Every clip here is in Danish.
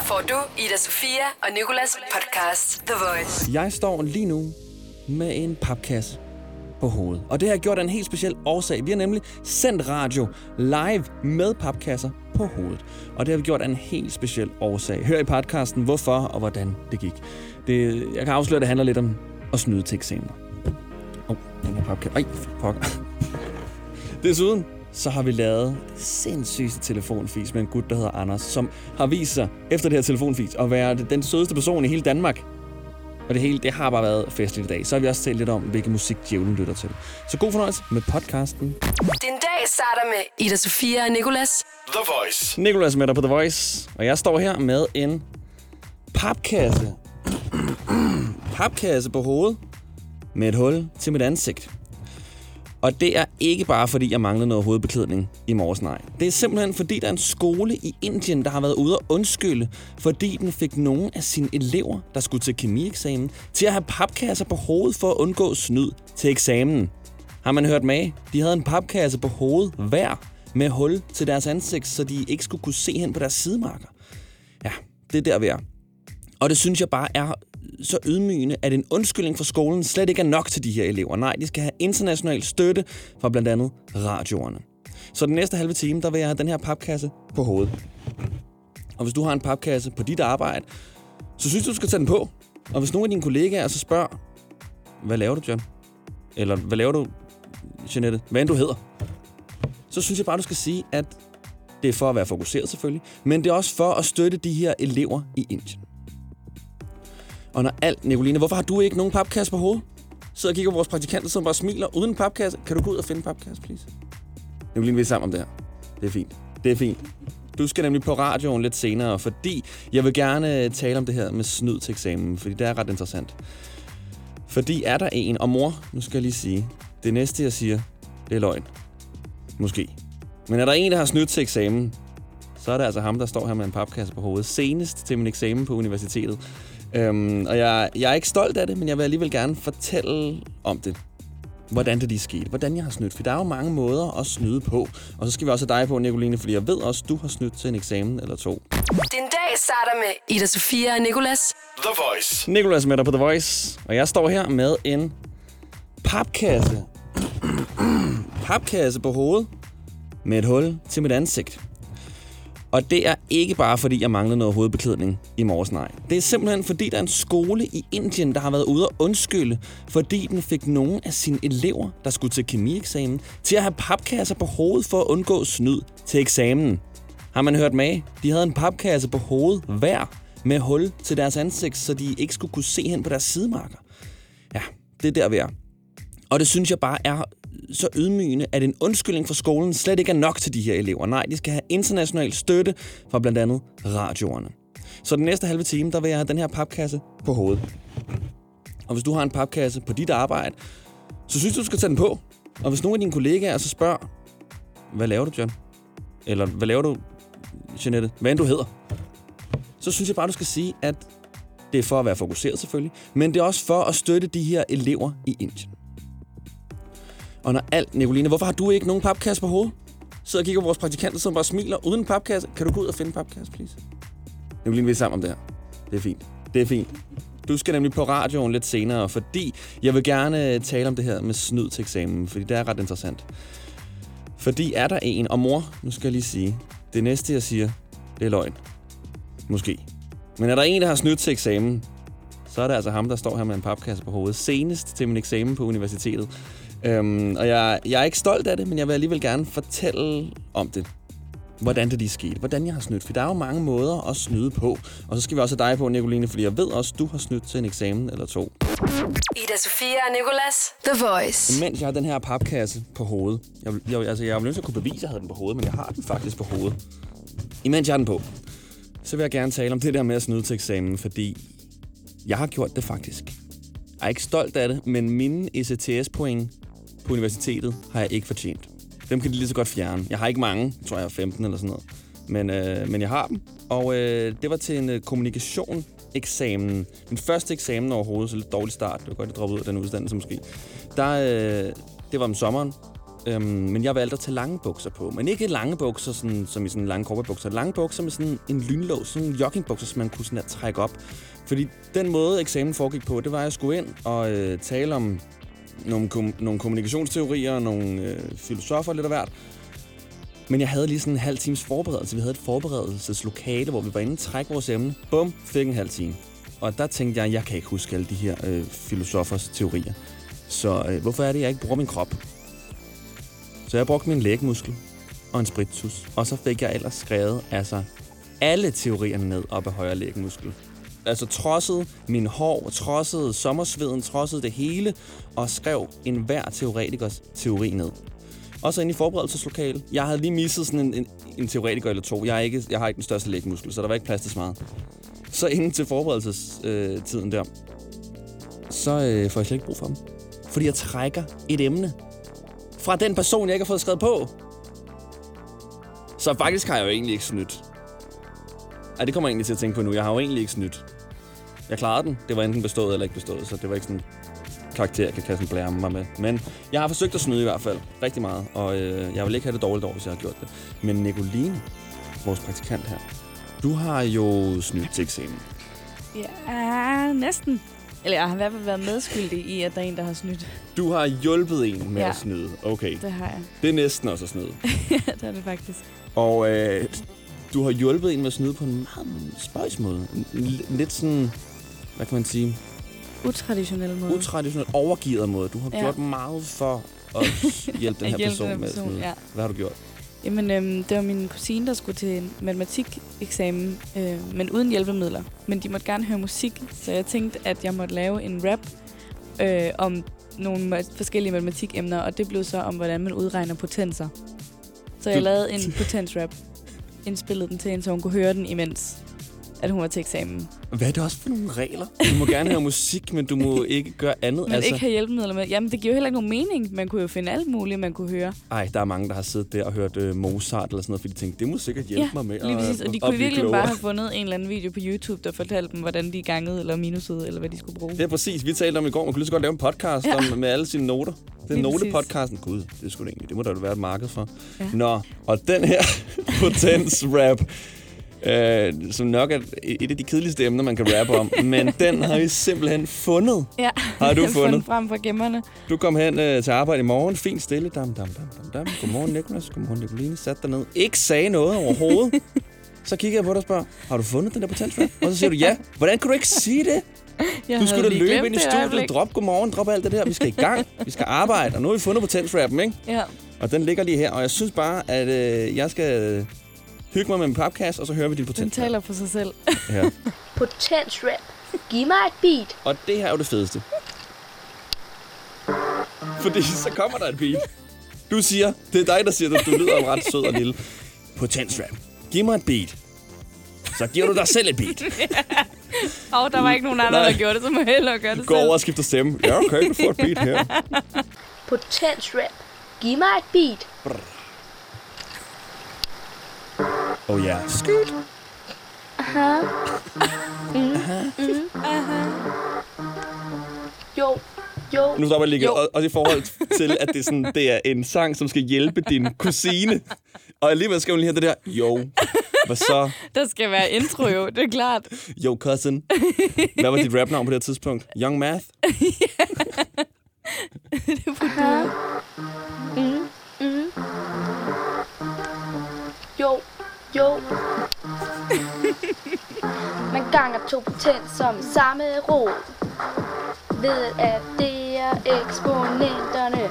Her får du Ida Sofia og Nikolas podcast The Voice. Jeg står lige nu med en papkasse på hovedet. Og det har jeg gjort af en helt speciel årsag. Vi har nemlig sendt radio live med papkasser på hovedet. Og det har vi gjort af en helt speciel årsag. Hør i podcasten, hvorfor og hvordan det gik. Det, jeg kan afsløre, at det handler lidt om at snyde til eksamener. Åh, oh, den her papkasse. Ej, pokker. Desuden så har vi lavet det sindssygste telefonfis med en gut, der hedder Anders, som har vist sig efter det her telefonfis at være den sødeste person i hele Danmark. Og det hele, det har bare været festligt i dag. Så har vi også talt lidt om, hvilken musik djævlen lytter til. Så god fornøjelse med podcasten. Din dag starter med Ida Sofia og Nikolas. The Voice. Nicolas med dig på The Voice, og jeg står her med en papkasse. papkasse på hovedet med et hul til mit ansigt. Og det er ikke bare, fordi jeg manglede noget hovedbeklædning i morges, nej. Det er simpelthen, fordi der er en skole i Indien, der har været ude og undskylde, fordi den fik nogle af sine elever, der skulle til kemieksamen, til at have papkasser på hovedet for at undgå snyd til eksamen. Har man hørt med? De havde en papkasse på hovedet hver med hul til deres ansigt, så de ikke skulle kunne se hen på deres sidemarker. Ja, det er der, vi er. Og det synes jeg bare er så ydmygende, at en undskyldning fra skolen slet ikke er nok til de her elever. Nej, de skal have international støtte fra blandt andet radioerne. Så den næste halve time, der vil jeg have den her papkasse på hovedet. Og hvis du har en papkasse på dit arbejde, så synes du, du skal tage den på. Og hvis nogle af dine kollegaer så spørger, hvad laver du, John? Eller hvad laver du, Jeanette? Hvad end du hedder? Så synes jeg bare, du skal sige, at det er for at være fokuseret selvfølgelig, men det er også for at støtte de her elever i Indien. Og når alt, Nicoline, hvorfor har du ikke nogen papkasse på hovedet? Sidder og kigger på vores praktikanter, som bare smiler uden papkasse. Kan du gå ud og finde en papkasse, please? Nicoline, vi er sammen om det her. Det er fint. Det er fint. Du skal nemlig på radioen lidt senere, fordi jeg vil gerne øh, tale om det her med snyd til eksamen, fordi det er ret interessant. Fordi er der en, og mor, nu skal jeg lige sige, det næste jeg siger, det er løgn. Måske. Men er der en, der har snydt til eksamen, så er det altså ham, der står her med en papkasse på hovedet. Senest til min eksamen på universitetet. Øhm, og jeg, jeg er ikke stolt af det, men jeg vil alligevel gerne fortælle om det. Hvordan det lige skete. Hvordan jeg har snydt. For der er jo mange måder at snyde på. Og så skal vi også have dig på, Nicoline, fordi jeg ved også, du har snydt til en eksamen eller to. Din dag starter med Ida Sofia og Nikolas. The Voice. Nicolas med dig på The Voice, og jeg står her med en papkasse. papkasse på hovedet med et hul til mit ansigt. Og det er ikke bare, fordi jeg manglede noget hovedbeklædning i morges, nej. Det er simpelthen, fordi der er en skole i Indien, der har været ude og undskylde, fordi den fik nogle af sine elever, der skulle til kemieksamen, til at have papkasser på hovedet for at undgå snyd til eksamen. Har man hørt med? De havde en papkasse på hovedet hver med hul til deres ansigt, så de ikke skulle kunne se hen på deres sidemarker. Ja, det er der, vi er. Og det synes jeg bare er så ydmygende, at en undskyldning fra skolen slet ikke er nok til de her elever. Nej, de skal have international støtte fra blandt andet radioerne. Så den næste halve time, der vil jeg have den her papkasse på hovedet. Og hvis du har en papkasse på dit arbejde, så synes du, du skal tage den på. Og hvis nogle af dine kollegaer så spørger, hvad laver du, John? Eller hvad laver du, Jeanette? Hvad end du hedder? Så synes jeg bare, du skal sige, at det er for at være fokuseret selvfølgelig, men det er også for at støtte de her elever i Indien. Og når alt, Nicoline, hvorfor har du ikke nogen papkasse på hovedet? Sidder og kigger på vores praktikanter, som bare smiler uden papkasse. Kan du gå ud og finde en papkasse, please? Nicoline, vi er sammen om det her. Det er fint. Det er fint. Du skal nemlig på radioen lidt senere, fordi jeg vil gerne øh, tale om det her med snyd til eksamen, fordi det er ret interessant. Fordi er der en, og mor, nu skal jeg lige sige, det næste jeg siger, det er løgn. Måske. Men er der en, der har snydt til eksamen, så er det altså ham, der står her med en papkasse på hovedet. Senest til min eksamen på universitetet. Øhm, og jeg, jeg er ikke stolt af det, men jeg vil alligevel gerne fortælle om det. Hvordan det lige skete. Hvordan jeg har snydt. For der er jo mange måder at snyde på. Og så skal vi også have dig på, Nicoline, fordi jeg ved også, du har snydt til en eksamen eller to. Ida Sofia og Nikolas. The Voice. Mens jeg har den her papkasse på hovedet. Jeg, jeg, altså, jeg er nødt til at kunne bevise, at jeg havde den på hovedet, men jeg har den faktisk på hovedet. Imens jeg har den på, så vil jeg gerne tale om det der med at snyde til eksamen, fordi jeg har gjort det faktisk. Jeg er ikke stolt af det, men mine ECTS-point på universitetet har jeg ikke fortjent. Dem kan de lige så godt fjerne. Jeg har ikke mange. Jeg tror, jeg er 15 eller sådan noget. Men, øh, men jeg har dem. Og øh, det var til en øh, kommunikation eksamen. Min første eksamen overhovedet, så lidt dårlig start. Det var godt, jeg droppede ud af den uddannelse måske. Der, øh, det var om sommeren. Øhm, men jeg valgte at tage lange bukser på. Men ikke lange bukser, sådan, som i sådan lange korperbukser. Lange bukser med sådan en lynlås, sådan en joggingbukser, som man kunne sådan at trække op. Fordi den måde, eksamen foregik på, det var, at jeg skulle ind og øh, tale om nogle, kom, nogle kommunikationsteorier, nogle øh, filosofer lidt af hvert. Men jeg havde lige sådan en halv times forberedelse. Vi havde et forberedelseslokale, hvor vi var inde og trække vores emne. Bum, fik en halv time. Og der tænkte jeg, jeg kan ikke huske alle de her øh, filosofers teorier. Så øh, hvorfor er det, jeg ikke bruger min krop? Så jeg brugte min lægmuskel og en sprittus. Og så fik jeg ellers skrevet altså alle teorierne ned op af højre lægmuskel. Altså trodsede min hår, trodsede sommersveden, trodsede det hele, og skrev enhver teoretikers teori ned. Og så ind i forberedelseslokalet. Jeg havde lige misset sådan en, en, en teoretiker eller to. Jeg, er ikke, jeg har ikke den største lægmuskel, så der var ikke plads til så meget. Så inden til forberedelsestiden øh, der, så øh, får jeg slet ikke brug for dem. Fordi jeg trækker et emne fra den person, jeg ikke har fået skrevet på. Så faktisk har jeg jo egentlig ikke snydt. Ja, det kommer jeg egentlig til at tænke på nu. Jeg har jo egentlig ikke snydt. Jeg klarede den. Det var enten bestået eller ikke bestået, så det var ikke sådan karakter, jeg kan kaste blære mig med. Men jeg har forsøgt at snyde i hvert fald rigtig meget, og øh, jeg vil ikke have det dårligt over, hvis jeg har gjort det. Men Nicoline, vores praktikant her, du har jo snydt til eksamen. Ja, næsten. Eller jeg har i hvert fald været medskyldig i, at der er en, der har snydt. Du har hjulpet en med Ja. at snyde. Okay, Det har jeg. det er næsten også at snyde. ja, det er det faktisk. Og øh, du har hjulpet en med at snyde på en meget spøjs måde. En, lidt sådan, hvad kan man sige, Utraditionel måde. utraditionelt overgivet måde. Du har Ja. gjort meget for at hjælpe den her hjælpe person den her med at person, snyde. ja. Hvad har du gjort? Jamen, øhm, det var min kusine, der skulle til en matematikeksamen, øh, men uden hjælpemidler. Men de måtte gerne høre musik, så jeg tænkte, at jeg måtte lave en rap øh, om nogle forskellige matematikemner, og det blev så om, hvordan man udregner potenser. Så jeg Du- lavede en potensrap, indspillede den til hende, så hun kunne høre den imens, at hun var til eksamen. Hvad er det også for nogle regler? Du må gerne høre musik, men du må ikke gøre andet. Men altså. ikke have hjælpemidler med. Jamen, det giver jo heller ikke nogen mening. Man kunne jo finde alt muligt, man kunne høre. Ej, der er mange, der har siddet der og hørt øh, Mozart eller sådan noget, fordi de tænkte, det må sikkert hjælpe Ja, mig med Lige præcis. Og de at kunne virkelig klogere. bare have fundet en eller anden video på YouTube, der fortalte dem, hvordan de gangede eller minusede, eller hvad de skulle bruge. Det er præcis. Vi talte om i går, man kunne lige så godt lave en podcast Ja. om, med alle sine noter. Det er notepodcasten. Gud, det sgu da egentlig. Det må der jo være et marked for. Ja. Nå, og den her potens rap, øh, som nok er et af de kedeligste emner, man kan rappe om, men den har vi simpelthen fundet. Ja, Har du fundet? fundet frem fra gemmerne. Du kom hen øh, til arbejde i morgen, fint stille, dam, dam, dam, dam, dam. Godmorgen, Nicolas. Godmorgen, Nicoline. Sat dig ned. Ikke sagde noget overhovedet. Så kigger jeg på dig og spørger, har du fundet den der potens rap? Og så siger du ja. Hvordan kan du ikke sige det? Jeg Du skulle da løbe ind i studiet, drop godmorgen, drop alt det der. Vi skal i gang, vi skal arbejde, og nu har vi fundet potensrappen, ikke? Ja, Og den ligger lige her, og jeg synes bare, at øh, jeg skal hygge mig med min papkasse, og så hører vi din den potensrap taler for sig selv. her. Potens rap. Giv mig et beat. Og det her er jo det fedeste. Fordi så kommer der et beat. Du siger, det er dig, der siger, at du lyder ret sød og lille. Potensrap. Giv mig et beat. Så giver du dig selv et beat. Og der var ikke nogen andre, der gjorde det, så må jeg hellere gøre det Gå selv. over og skifter stemme. Ja, okay, du får et beat her. Potens rap. Giv mig et beat. Oh ja. Yeah. Skyt. Jo, jo. Nu stopper jeg lige. Jo. Og, og i forhold til, at det er, sådan, det er en sang, som skal hjælpe din kusine. Og alligevel skal hun lige have det der, jo, hvad så? Der skal være intro jo, det er klart. Yo, cousin. Hvad var dit rapnavn på det her tidspunkt? Young Math? Jo, jo. Man ganger to potens som samme rod. Ved at det er eksponenterne.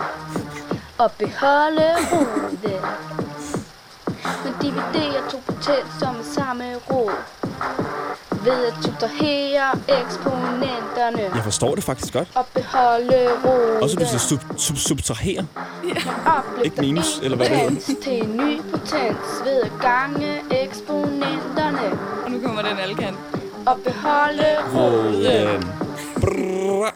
Og beholde rodet. Man dividerer to potens som samme rod. Ved at subtrahere eksponenterne. Jeg forstår det faktisk godt. Og beholde rodet. Også du skal sub, sub, subtrahere. Opløfter Ikke minus, eller hvad det hedder. til en ny potens ved at gange eksponenterne Og nu kommer den alle kan. og beholde Roden. Brrrr.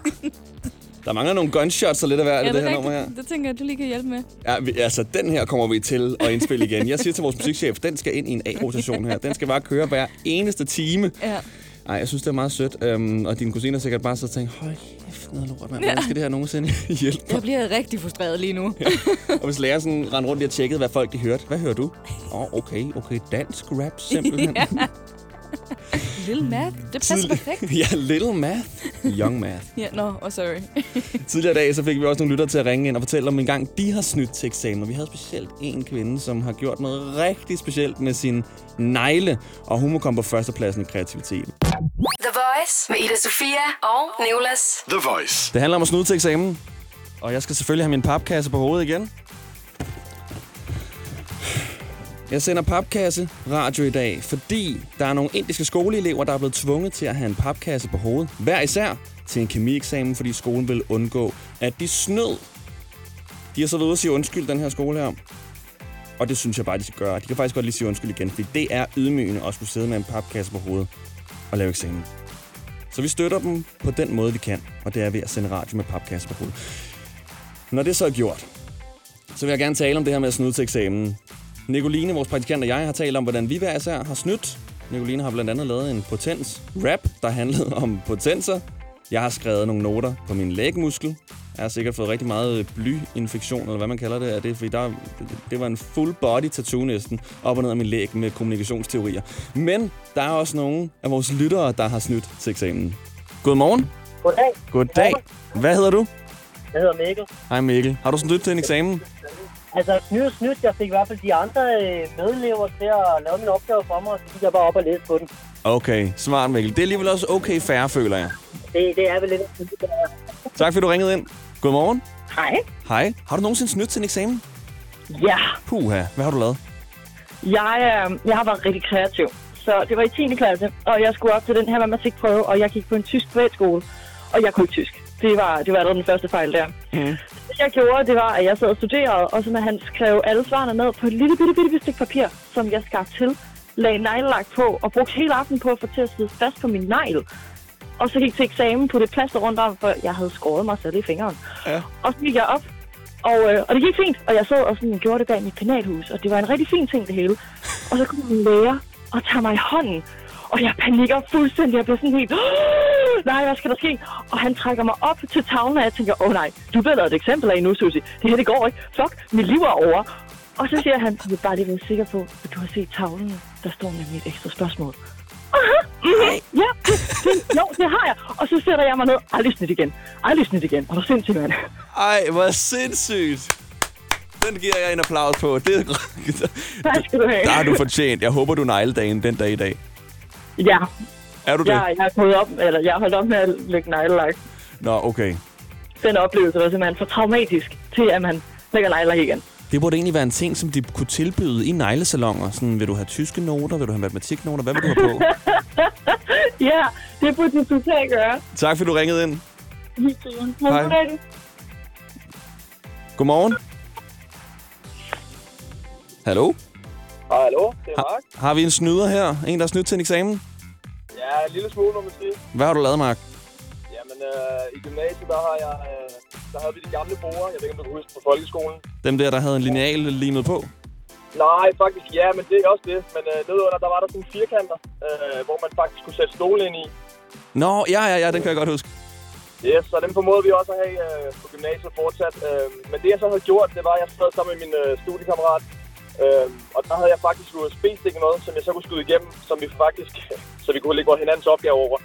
Der mangler nogle gunshots og lidt af hvert i det, det her er nummer her. Det tænker jeg, du lige kan hjælpe med. Ja, vi, altså, den her kommer vi til at indspille igen. Jeg siger til vores musikchef, den skal ind i en A-rotation her. Den skal bare køre hver eneste time. Ja. Ej, jeg synes, det er meget sødt. Øhm, og din kusine har sikkert bare så tænkt, hold kæft, noget lort, mand. Hvordan skal det her nogensinde hjælpe? Jeg bliver rigtig frustreret lige nu. Og hvis læreren sådan rendte rundt og tjekkede, hvad folk de hørte. Hvad hører du? Åh, oh, okay, okay. Dansk rap, simpelthen. ja. Lille math, det passer Tidlig- perfekt. ja, little math. Young math. Ja, nå, no, oh, sorry. Tidligere i dag, så fik vi også nogle lyttere til at ringe ind og fortælle om en gang, de har snydt til eksamen. Og vi havde specielt en kvinde, som har gjort noget rigtig specielt med sin negle. Og hun må komme på førstepladsen i kreativitet. The Voice med Ida Sofia og Nicolas. The Voice. Det handler om at snyde til eksamen. Og jeg skal selvfølgelig have min papkasse på hovedet igen. Jeg sender papkasse radio i dag, fordi der er nogle indiske skoleelever, der er blevet tvunget til at have en papkasse på hovedet. Hver især til en kemieksamen, fordi skolen vil undgå, at de snød. De har så været ude at sige undskyld, den her skole her. Og det synes jeg bare, de skal gøre. De kan faktisk godt lige sige undskyld igen, fordi det er ydmygende at skulle sidde med en papkasse på hovedet og lave eksamen. Så vi støtter dem på den måde, vi kan, og det er ved at sende radio med papkasse på hovedet. Når det så er gjort, så vil jeg gerne tale om det her med at snyde til eksamen. Nicoline, vores praktikant og jeg, har talt om, hvordan vi hver især har snydt. Nicoline har blandt andet lavet en potens-rap, der handlede om potenser. Jeg har skrevet nogle noter på min lægmuskel. Jeg har sikkert fået rigtig meget blyinfektion, eller hvad man kalder det. Er det, fordi der, det var en full body tattoo næsten, op og ned af min læg med kommunikationsteorier. Men der er også nogle af vores lyttere, der har snydt til eksamen. Godmorgen. Goddag, Goddag. Hvad hedder du? jeg hedder Mikkel. Hej Mikkel. Har du snydt til en eksamen? Altså, snydt og snydt, jeg fik i hvert fald de andre øh, til at lave min opgave for mig, og så gik jeg bare op og læste på den. Okay, smart Mikkel. Det er alligevel også okay færre, føler jeg. Det, det er vel lidt... Tak fordi du ringede ind. Godmorgen. Hej. Hej. Har du nogensinde snydt til en eksamen? Ja, Puha, hvad har du lavet? jeg, øh, jeg har været rigtig kreativ. Så det var i 10. klasse, og jeg skulle op til den her matematikprøve, og jeg gik på en tysk privatskole, og jeg kunne ikke tysk. Det var, det var allerede den første fejl der. Mm. Det jeg gjorde, det var, at jeg sad og studerede, og så med han skrev alle svarene ned på et lille bitte, bitte, bitte stykke papir, som jeg skar til, lagde neglelak på, og brugte hele aftenen på at få til at sidde fast på min negl. Og så gik til eksamen på det plaster rundt om, for jeg havde skåret mig selv i fingeren. Ja. Og så gik jeg op, og, øh, og det gik fint, og jeg så og sådan gjorde det bag mit penalhus, og det var en rigtig fin ting det hele. Og så kom min lærer og tager mig i hånden, og jeg panikker fuldstændig. Jeg bliver sådan helt, "Åh, nej, hvad skal der ske? Og han trækker mig op til tavlen, og jeg tænker, åh oh, nej, du bliver lavet et eksempel af nu, Susie. Det her, det går ikke. Fuck, mit liv er over. Og så siger han, jeg vil bare lige være sikker på, at du har set tavlen. Der står nemlig et ekstra spørgsmål. Aha, mhm, ja, det, det, jo, det har jeg. Og så sætter jeg mig ned. Aldrig snit igen. Aldrig snit igen. Og der sindssygt, mand. Ej, hvor sindssygt. Den giver jeg en applaus på. Det er... Tak skal du have. Der har du fortjent. Jeg håber, du negledagen den dag i dag. Ja, Er du det? jeg, jeg gået op, eller jeg har holdt op med at lægge neglelak. Nå, okay. Den oplevelse var simpelthen for traumatisk til, at man lægger neglelak igen. Det burde egentlig være en ting, som de kunne tilbyde i neglesalonger. Sådan, vil du have tyske noter? Vil du have matematiknoter? Hvad vil du have på? Ja, det burde du totalt gøre. tak, fordi du ringede ind. Hej. Hej. Godmorgen. Hallo? Hallo, det er Mark. har vi en snyder her? En, der er snydt til en eksamen? Ja, en lille smule, må man sige. Hvad har du lavet, Mark? Jamen, øh, i gymnasiet, der har jeg... Øh, der havde vi de gamle borer. Jeg ved ikke, om du kan huske fra folkeskolen. Dem der, der havde en lineal limet på? Nej, faktisk ja, men det er også det. Men øh, nedenunder, der var der sådan firkanter, øh, hvor man faktisk kunne sætte stole ind i. Nå, ja, ja, ja, den kan jeg godt huske. Yes, så dem formåede vi også at have øh, på gymnasiet fortsat. Øh, men det, jeg så havde gjort, det var, at jeg sad sammen med min øh, studiekammerat. Øh, og der havde jeg faktisk USB-stikket noget, som jeg så kunne skyde igennem, som vi faktisk, så vi kunne lægge vores hinandens opgave over.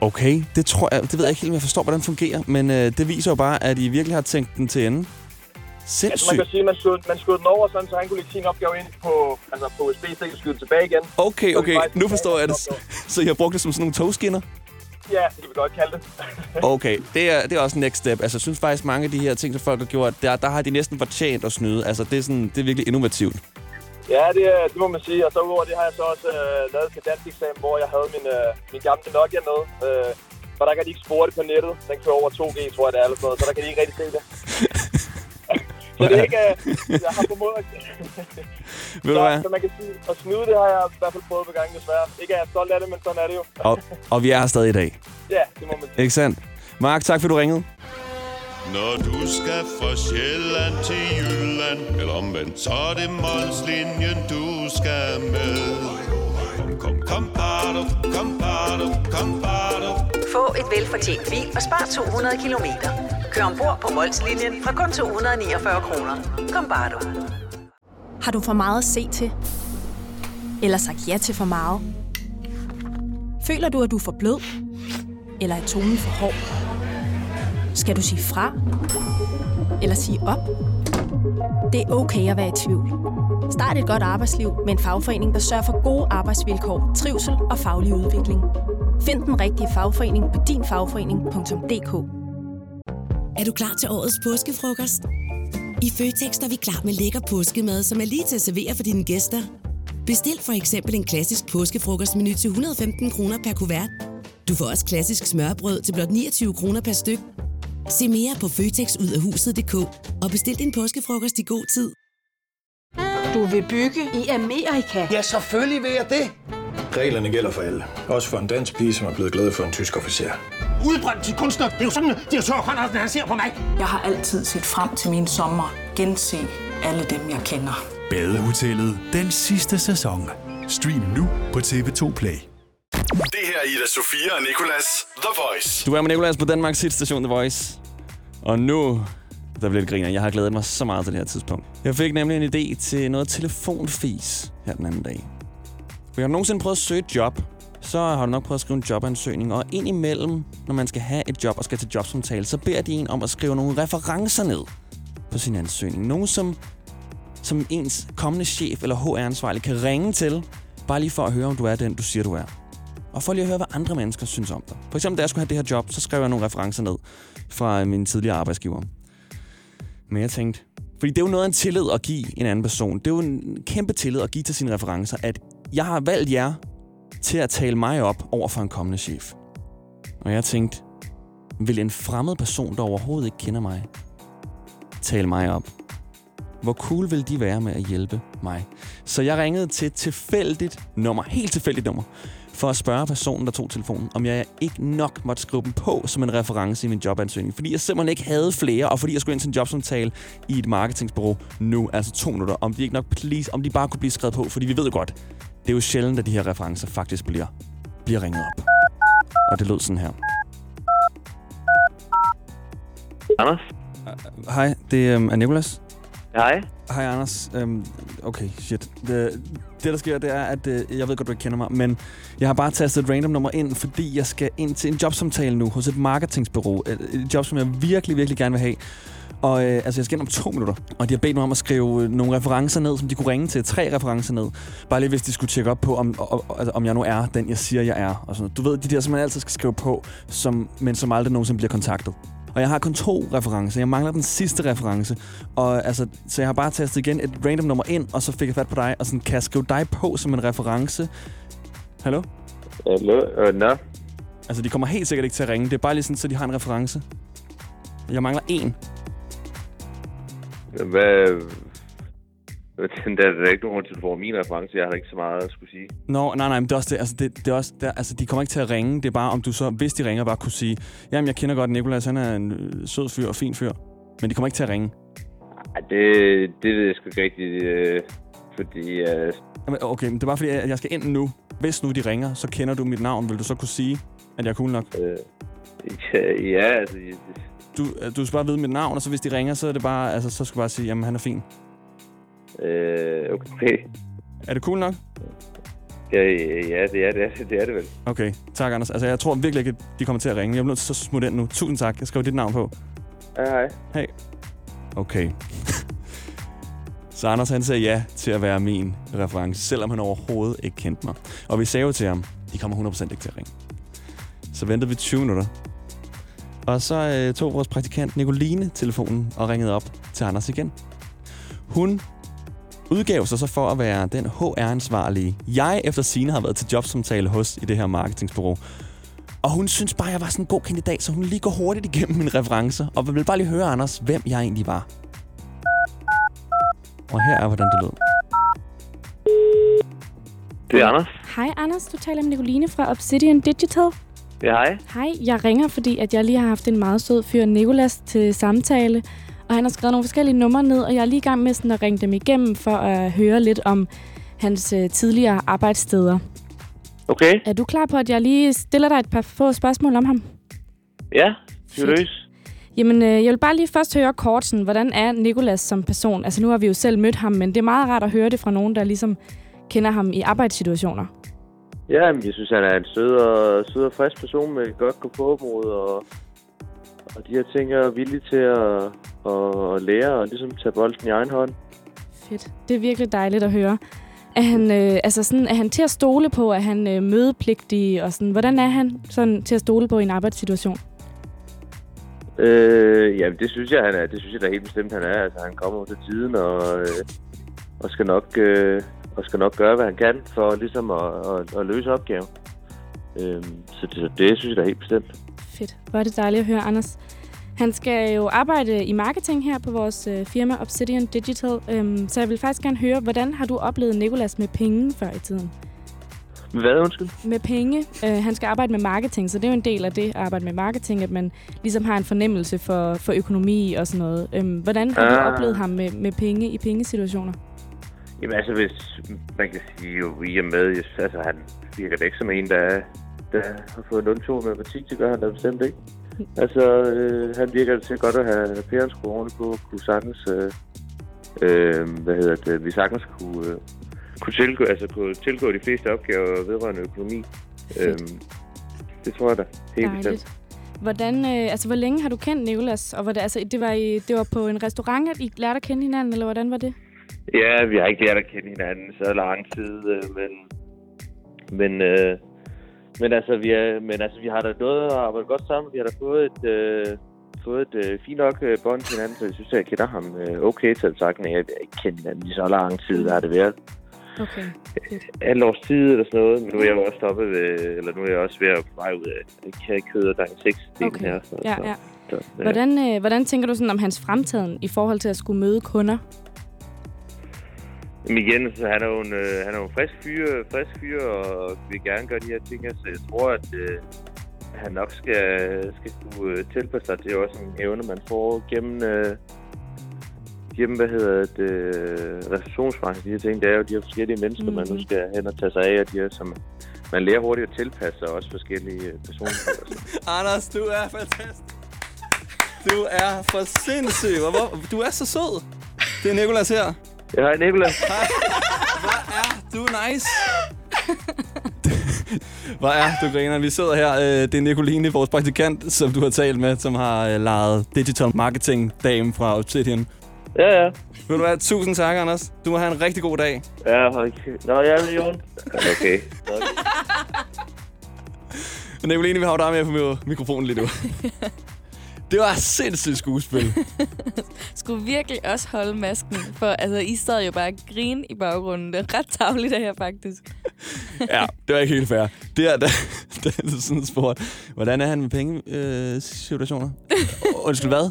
Okay, det tror jeg, det ved jeg ikke helt, om jeg forstår, hvordan det fungerer, men øh, det viser jo bare, at I virkelig har tænkt den til ende. Altså, man Sindssygt. kan sige, at man skød, man skød den over, sådan, så han kunne lægge sin opgave ind på, altså på USB-stik og skyde tilbage igen. Okay, okay, nu forstår jeg det. Så I har brugt det som sådan nogle togskinner? Ja, det kan vi godt kalde det. Okay, det er, det er også next step. Altså, jeg synes faktisk, mange af de her ting, som folk har gjort, der, der har de næsten fortjent at snyde. Altså, det er, sådan, det er virkelig innovativt. ja, det, det må man sige. Og så udover det har jeg så også øh, lavet til dansk eksamen, hvor jeg havde min, øh, min gamle Nokia med. Øh, for der kan de ikke spore det på nettet. Den kører over 2G, tror jeg det er, eller sådan noget, så der kan de ikke rigtig se det. så det er ikke... Øh, jeg har formået at... Ved du hvad? så, så man kan sige, at snyde det har jeg i hvert fald prøvet på gange, desværre. Ikke at jeg er stolt af det, men sådan er det jo. Og, og vi er her stadig i dag. ja, det må man sige. Ikke sandt? Mark, tak fordi du ringede. Når du skal fra Sjælland til Jylland Eller omvendt, så er det Molslinjen, du skal med Kom, kom, kom, bado, kom, bado. et velfortjent bil og spar 200 kilometer. Kør ombord på Molslinjen fra kun 249 kroner. Kom bare du. Har du for meget at se til? Eller sagt ja til for meget? Føler du, at du er for blød? Eller er tonen for hård? Skal du sige fra? Eller sige op? Det er okay at være i tvivl. Start et godt arbejdsliv med en fagforening, der sørger for gode arbejdsvilkår, trivsel og faglig udvikling. Find den rigtige fagforening på dinfagforening.dk er du klar til årets påskefrokost? I Føtex er vi klar med lækker påskemad, som er lige til at servere for dine gæster. Bestil for eksempel en klassisk påskefrokostmenu til 115 kroner per kuvert. Du får også klassisk smørbrød til blot 29 kroner per styk. Se mere på føtexudafhuset.dk og bestil din påskefrokost i god tid. Du vil bygge i Amerika? Ja, selvfølgelig vil jeg det. Reglerne gælder for alle. Også for en dansk pige, som er blevet glad for en tysk officer. Udbrændt til kunstner. Det er jo sådan, at de har tørt, han ser på mig. Jeg har altid set frem til min sommer. Gense alle dem, jeg kender. Badehotellet den sidste sæson. Stream nu på TV2 Play. Det her er Ida Sofia og Nicolas The Voice. Du er med Nicolas på Danmarks hitstation The Voice. Og nu, der bliver det griner. Jeg har glædet mig så meget til det her tidspunkt. Jeg fik nemlig en idé til noget telefonfis her den anden dag. Jeg har nogensinde prøvet at søge et job, så har du nok prøvet at skrive en jobansøgning. Og indimellem, når man skal have et job og skal til jobsamtale, så beder de en om at skrive nogle referencer ned på sin ansøgning. Nogle, som, som ens kommende chef eller HR-ansvarlig kan ringe til, bare lige for at høre, om du er den, du siger, du er. Og for lige at høre, hvad andre mennesker synes om dig. For eksempel, da jeg skulle have det her job, så skrev jeg nogle referencer ned fra min tidligere arbejdsgiver. Men jeg tænkte, fordi det er jo noget af en tillid at give en anden person. Det er jo en kæmpe tillid at give til sine referencer, at jeg har valgt jer til at tale mig op over for en kommende chef. Og jeg tænkte, vil en fremmed person, der overhovedet ikke kender mig, tale mig op? Hvor cool vil de være med at hjælpe mig? Så jeg ringede til et tilfældigt nummer, helt tilfældigt nummer, for at spørge personen, der tog telefonen, om jeg ikke nok måtte skrive dem på som en reference i min jobansøgning. Fordi jeg simpelthen ikke havde flere, og fordi jeg skulle ind til en jobsamtale i et marketingsbureau nu, altså to minutter, om de ikke nok please, om de bare kunne blive skrevet på, fordi vi ved jo godt, det er jo sjældent, at de her referencer faktisk bliver, bliver ringet op. Og det lød sådan her. Anders? Hej, det øhm, er Nicolas. Hej. Hej, Anders. Øhm, okay, shit. Det, det, der sker, det er, at øh, jeg ved godt, du ikke kender mig, men jeg har bare tastet et random nummer ind, fordi jeg skal ind til en jobsamtale nu hos et marketingsbureau. Et, et job, som jeg virkelig, virkelig gerne vil have. Og øh, altså, jeg skal ind om to minutter, og de har bedt mig om at skrive øh, nogle referencer ned, som de kunne ringe til. Tre referencer ned. Bare lige hvis de skulle tjekke op på, om, og, altså, om jeg nu er den, jeg siger, jeg er. Og sådan. Du ved, de der, som man altid skal skrive på, som, men som aldrig nogensinde bliver kontaktet. Og jeg har kun to referencer. Jeg mangler den sidste reference. Og altså, så jeg har bare tastet igen et random nummer ind, og så fik jeg fat på dig, og sådan, kan jeg skrive dig på som en reference? Hallo? Hallo? Uh, no. Altså, de kommer helt sikkert ikke til at ringe. Det er bare lige sådan, så de har en reference. Jeg mangler en. Hvad... Der er der ikke nogen grund til, at du får min reference. Jeg har ikke så meget at skulle sige. Nå, nej, nej, men det er også det. Altså, det, det er også, det, altså, de kommer ikke til at ringe. Det er bare, om du så, hvis de ringer, bare kunne sige, jamen, jeg kender godt Nikolas, han er en øh, sød fyr og fin fyr. Men de kommer ikke til at ringe. Ej, det, det ved jeg sgu ikke rigtigt, øh, fordi... Øh, Jamen, okay, men det er bare fordi, at jeg skal ind nu. Hvis nu de ringer, så kender du mit navn. Vil du så kunne sige, at jeg er cool nok? øh, ja, ja, altså... Du, øh, du skal bare vide mit navn, og så hvis de ringer, så er det bare, altså, så skal du bare sige, jamen, han er fin. Øh, okay. Er det cool nok? Ja, ja, det er det, er, det er det vel. Okay, tak Anders. Altså, jeg tror virkelig ikke, at de kommer til at ringe. Jeg bliver nødt til at smutte ind nu. Tusind tak. Jeg skriver dit navn på. Hej, hej. Hey. Okay. så Anders han sagde ja til at være min reference, selvom han overhovedet ikke kendte mig. Og vi sagde jo til ham, de kommer 100% ikke til at ringe. Så ventede vi 20 minutter. Og så øh, tog vores praktikant Nicoline telefonen og ringede op til Anders igen. Hun udgav sig så for at være den HR-ansvarlige, jeg efter sine har været til jobsamtale hos i det her marketingsbureau. Og hun synes bare, jeg var sådan en god kandidat, så hun lige går hurtigt igennem mine referencer, og vil bare lige høre, Anders, hvem jeg egentlig var. Og her er, hvordan det lød. Det er Anders. Hej Anders, du taler med Nicoline fra Obsidian Digital. Ja, hej. Hej, jeg ringer, fordi at jeg lige har haft en meget sød fyr, Nikolas, til samtale. Og han har skrevet nogle forskellige numre ned, og jeg er lige i gang med sådan at ringe dem igennem for at høre lidt om hans øh, tidligere arbejdssteder. Okay. Er du klar på, at jeg lige stiller dig et par få spørgsmål om ham? Ja, Fyrløs. Jamen, øh, jeg vil bare lige først høre kort, sådan, hvordan er Nikolas som person? Altså, nu har vi jo selv mødt ham, men det er meget rart at høre det fra nogen, der ligesom kender ham i arbejdssituationer. Ja, jeg synes, han er en sød og, sød og frisk person med et godt gå på mod, og, og de her ting er villige til at, at lære og ligesom tage bolden i egen hånd. Fedt. Det er virkelig dejligt at høre. Er han, øh, altså sådan, er han til at stole på? Er han øh, mødepligtig? Og sådan, hvordan er han sådan, til at stole på i en arbejdssituation? Øh, ja, det synes jeg, han er. Det synes jeg da helt bestemt, han er. Altså, han kommer til tiden og, øh, og, skal nok, øh, og skal nok gøre, hvad han kan for ligesom at, at, at løse opgaven. Øh, så, det, så det synes jeg da helt bestemt. Fedt. Hvor er det dejligt at høre, Anders. Han skal jo arbejde i marketing her på vores øh, firma Obsidian Digital. Øhm, så jeg vil faktisk gerne høre, hvordan har du oplevet Nikolas med penge før i tiden? Hvad, undskyld? Med penge. Øh, han skal arbejde med marketing, så det er jo en del af det at arbejde med marketing, at man ligesom har en fornemmelse for, for økonomi og sådan noget. Øhm, hvordan har du Ah. oplevet ham med, med penge i pengesituationer? Jamen altså, hvis man kan sige jo i og med, altså han virker da ikke som en, der, der har fået 0 2 matematik, det gør han da bestemt ikke. Altså, øh, han virker til godt at have pæren ordentligt på, kunne sagtens, øh, øh, hvad hedder det, vi sagtens kunne, øh, kunne, tilgå, altså, kunne tilgå de fleste opgaver vedrørende økonomi. Øh, det tror jeg da, helt bestemt. Dejligt. Hvordan, øh, altså, hvor længe har du kendt Nikolas? Og var det, altså, det, var i, det var på en restaurant, at I lærte at kende hinanden, eller hvordan var det? Ja, vi har ikke lært at kende hinanden så lang tid, øh, men, men, øh, men, altså, vi er, men altså, vi har da noget at arbejde godt sammen. Vi har da fået et, øh, fået et øh, fint nok øh, bånd til hinanden, så jeg synes, at jeg kender ham øh, okay til at sagt, men jeg ikke kendt hinanden i så lang tid, har det været. Okay. Et års tid eller sådan noget, men nu er jeg jo også stoppet ved, eller nu er jeg også ved at vej ud af kød og er seks okay. her. Så, Ja, ja. Så, ja. Hvordan, øh, hvordan tænker du sådan om hans fremtiden i forhold til at skulle møde kunder? Men igen, så han er jo en, øh, han er jo en frisk fyr, frisk fyr og vil gerne gøre de her ting. Så jeg tror, at øh, han nok skal, skal kunne øh, tilpasse sig. Det er også en evne, man får gennem, øh, gennem hvad hedder det, øh, receptionsbranchen. De her ting, det er jo de her forskellige mennesker, mm. man nu skal hen og tage sig af. Og de her, som man lærer hurtigt at tilpasse sig også forskellige øh, personer. Anders, du er fantastisk. Du er for sindssyg. Hvor, du er så sød. Det er Nikolas her. Ja, hej Nikolas. Hej. Hvor er du nice. Hvor er du griner. Vi sidder her. øh, Det er Nicoline, vores praktikant, som du har talt med, som har øh, lejet digital marketing dame fra Obsidian. Ja, ja. Vil du have tusind tak, Anders. Du må have en rigtig god dag. Ja, okay. Nå, ja, er Jon. Okay. Men Nicoline, vi har dig med på mikrofonen lige nu. Det var sindssygt skuespil. Skulle virkelig også holde masken, for altså, I sad jo bare og grine i baggrunden. Det er ret tavligt af her, faktisk ja, det var ikke helt fair. Det er, da, da er sådan spurgt, hvordan er han med pengesituationer? Øh, situationer? Undskyld, hvad?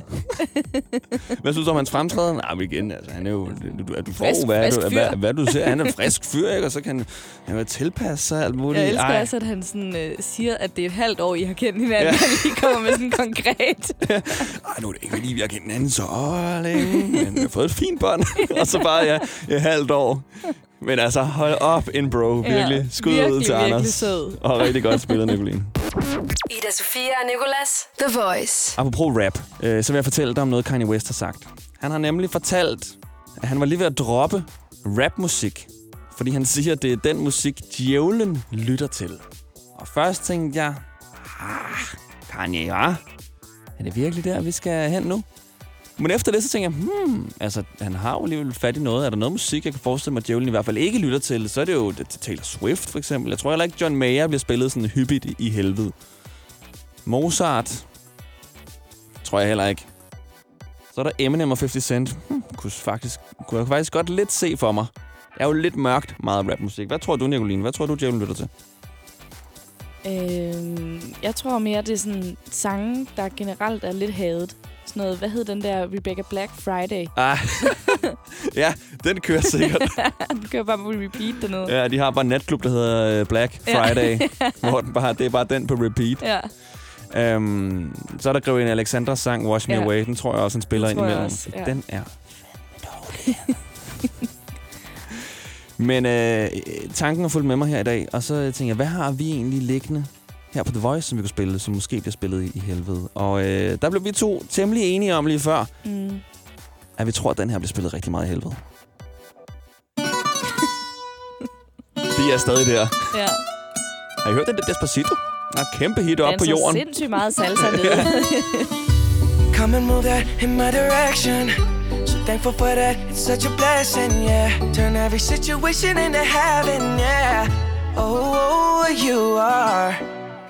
hvad synes du om hans fremtræden? Nej, men igen, altså, han er jo... Du, du får, Frisk- hvad, frisk du, hvad, hvad, du ser. Han er en frisk fyr, ikke? Og så kan han jo tilpasse sig alt muligt. Jeg elsker Ej. også, at han sådan, øh, siger, at det er et halvt år, I har kendt hinanden, Ja. ja. han lige kommer med sådan konkret. Ej, nu er det ikke fordi, vi har kendt hinanden så længe, men vi har fået et fint bånd. og så bare, ja, et halvt år. Men altså, hold op en bro. Virkelig. Ja, Skud ud virkelig, til virkelig Anders. sød. Og rigtig godt spillet, Nicoline. Ida Sofia og Nicolas. The Voice. Apropos rap, øh, så vil jeg fortælle dig om noget, Kanye West har sagt. Han har nemlig fortalt, at han var lige ved at droppe rapmusik. Fordi han siger, at det er den musik, djævlen lytter til. Og først tænkte jeg, ah, Kanye, ja? Er det virkelig der, vi skal hen nu? Men efter det, så tænker jeg, hmm, altså, han har jo alligevel fat i noget. Er der noget musik, jeg kan forestille mig, at djævlen i hvert fald ikke lytter til? Så er det jo det, Taylor Swift, for eksempel. Jeg tror heller ikke, John Mayer bliver spillet sådan hyppigt i, helvede. Mozart, tror jeg heller ikke. Så er der Eminem og 50 Cent. Hmm, kunne, faktisk, kunne jeg faktisk godt lidt se for mig. Det er jo lidt mørkt, meget rapmusik. Hvad tror du, Nicoline? Hvad tror du, djævlen lytter til? Øh, jeg tror mere, det er sådan sange, der generelt er lidt hadet. Sådan noget, hvad hed den der Rebecca Black Friday? Ah, ja, den kører sikkert. den kører bare på repeat dernede. Ja, de har bare en natklub, der hedder øh, Black Ja. Friday, hvor den bare, det er bare den på repeat. Ja. Øhm, så er der Grevinde Alexandras sang Wash Me Ja. Away. Den tror jeg også, han spiller ind imellem. også, ja. Den er Men øh, tanken har fulgt med mig her i dag, og så tænker jeg, hvad har vi egentlig liggende her på The Voice, som vi kunne spille, som måske bliver spillet i, i helvede. Og øh, der blev vi to temmelig enige om lige før, Mm. at vi tror, at den her bliver spillet rigtig meget i helvede. Vi er stadig der. Ja. Har I hørt den der Despacito? Der er kæmpe hit op på jorden. sindssygt meget salsa nede. Come and move that in my direction. So thankful for that, it's such a blessing, yeah. Turn every situation into heaven, yeah. Oh, you are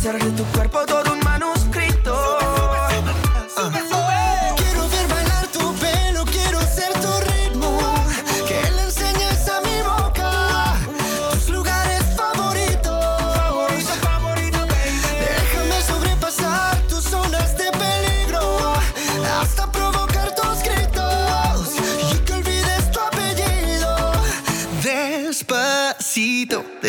Hacer de tu cuerpo todo un manuscrito.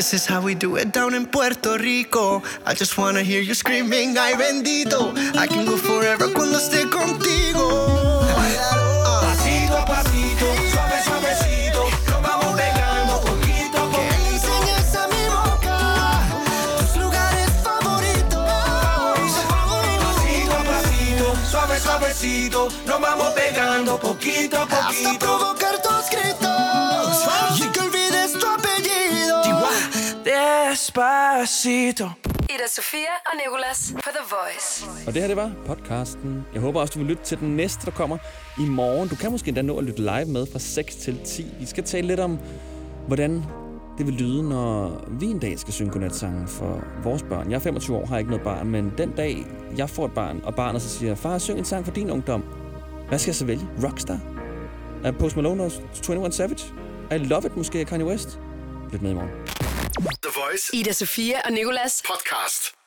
This is how we do it down in Puerto Rico. I just wanna hear you screaming, ay bendito. I can go forever cuando esté contigo. Pasito a pasito, suave, suavecito. Nos vamos pegando poquito a Que le enseñes a mi boca tus lugares favoritos. Pasito a pasito, suave, suavecito. Nos vamos pegando poquito a Hasta poquito. provocar tus gritos. Despacito. Ida Sofia og Nicolas på The Voice. Og det her, det var podcasten. Jeg håber også, du vil lytte til den næste, der kommer i morgen. Du kan måske endda nå at lytte live med fra 6 til 10. Vi skal tale lidt om, hvordan det vil lyde, når vi en dag skal synge godnatsange for vores børn. Jeg er 25 år, har ikke noget barn, men den dag, jeg får et barn, og barnet så siger, far, syng en sang for din ungdom. Hvad skal jeg så vælge? Rockstar? Er Post Malone og 21 Savage? I Love It måske af Kanye West? Lyt med i morgen. The Voice Ida Sofia og Nicolas. podcast.